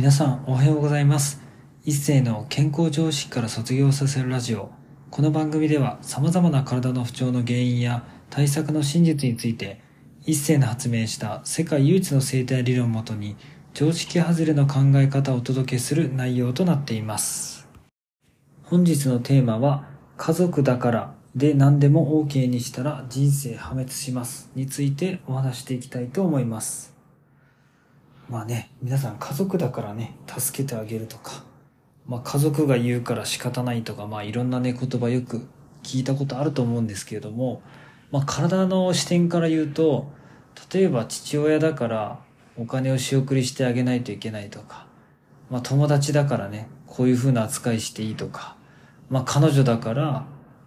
皆さんおはようございます。一世の健康常識から卒業させるラジオ。この番組では様々な体の不調の原因や対策の真実について、一世の発明した世界唯一の生態理論をもとに、常識外れの考え方をお届けする内容となっています。本日のテーマは、家族だからで何でも OK にしたら人生破滅しますについてお話していきたいと思います。まあね、皆さん家族だからね、助けてあげるとか、まあ家族が言うから仕方ないとか、まあいろんなね、言葉よく聞いたことあると思うんですけれども、まあ体の視点から言うと、例えば父親だからお金を仕送りしてあげないといけないとか、まあ友達だからね、こういう風な扱いしていいとか、まあ彼女だから、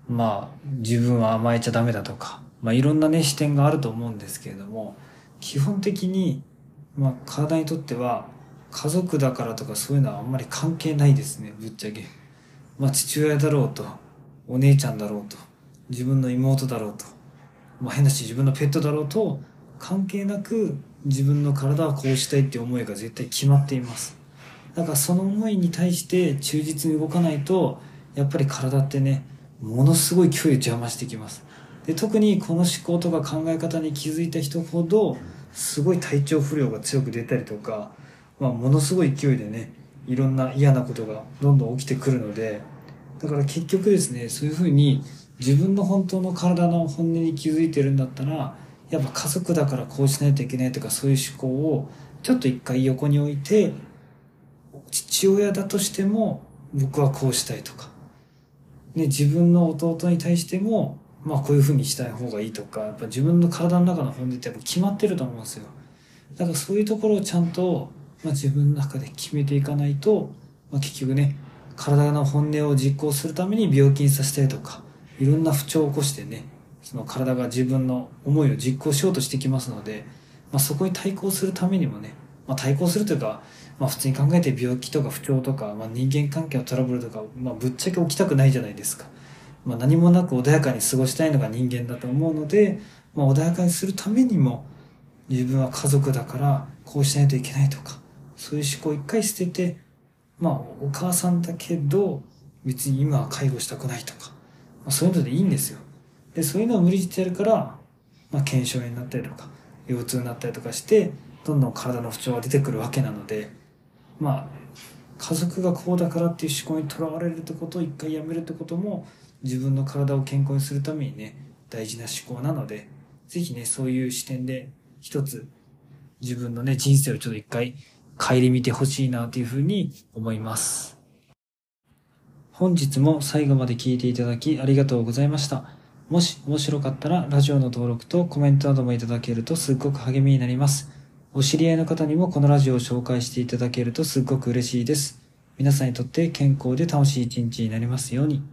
まあ自分は甘えちゃダメだとか、まあいろんなね、視点があると思うんですけれども、基本的にまあ、体にとっては家族だからとかそういうのはあんまり関係ないですねぶっちゃけ。まあ父親だろうとお姉ちゃんだろうと自分の妹だろうとまあ変だし自分のペットだろうと関係なく自分の体はこうしたいって思いが絶対決まっています。だからその思いに対して忠実に動かないとやっぱり体ってねものすごい距離を邪魔してきます。で特にこの思考とか考え方に気づいた人ほどすごい体調不良が強く出たりとか、まあ、ものすごい勢いでねいろんな嫌なことがどんどん起きてくるのでだから結局ですねそういうふうに自分の本当の体の本音に気づいてるんだったらやっぱ家族だからこうしないといけないとかそういう思考をちょっと一回横に置いて父親だとしても僕はこうしたいとか、ね、自分の弟に対してもまあこういう風にしたい方がいいとか、やっぱ自分の体の中の本音ってやっぱ決まってると思うんですよ。だからそういうところをちゃんと、まあ、自分の中で決めていかないと、まあ、結局ね、体の本音を実行するために病気にさせたりとか、いろんな不調を起こしてね、その体が自分の思いを実行しようとしてきますので、まあ、そこに対抗するためにもね、まあ、対抗するというか、まあ、普通に考えて病気とか不調とか、まあ、人間関係のトラブルとか、まあ、ぶっちゃけ起きたくないじゃないですか。まあ、何もなく穏やかに過ごしたいのが人間だと思うので、まあ、穏やかにするためにも自分は家族だからこうしないといけないとかそういう思考を一回捨ててまあお母さんだけど別に今は介護したくないとか、まあ、そういうのでいいんですよ。でそういうのを無理してやるから、まあ、腱鞘炎になったりとか腰痛になったりとかしてどんどん体の不調が出てくるわけなのでまあ家族がこうだからっていう思考にとらわれるってことを一回やめるってことも自分の体を健康にするためにね、大事な思考なので、ぜひね、そういう視点で一つ自分のね、人生をちょっと一回顧みてほしいなというふうに思います。本日も最後まで聞いていただきありがとうございました。もし面白かったらラジオの登録とコメントなどもいただけるとすっごく励みになります。お知り合いの方にもこのラジオを紹介していただけるとすっごく嬉しいです。皆さんにとって健康で楽しい一日になりますように。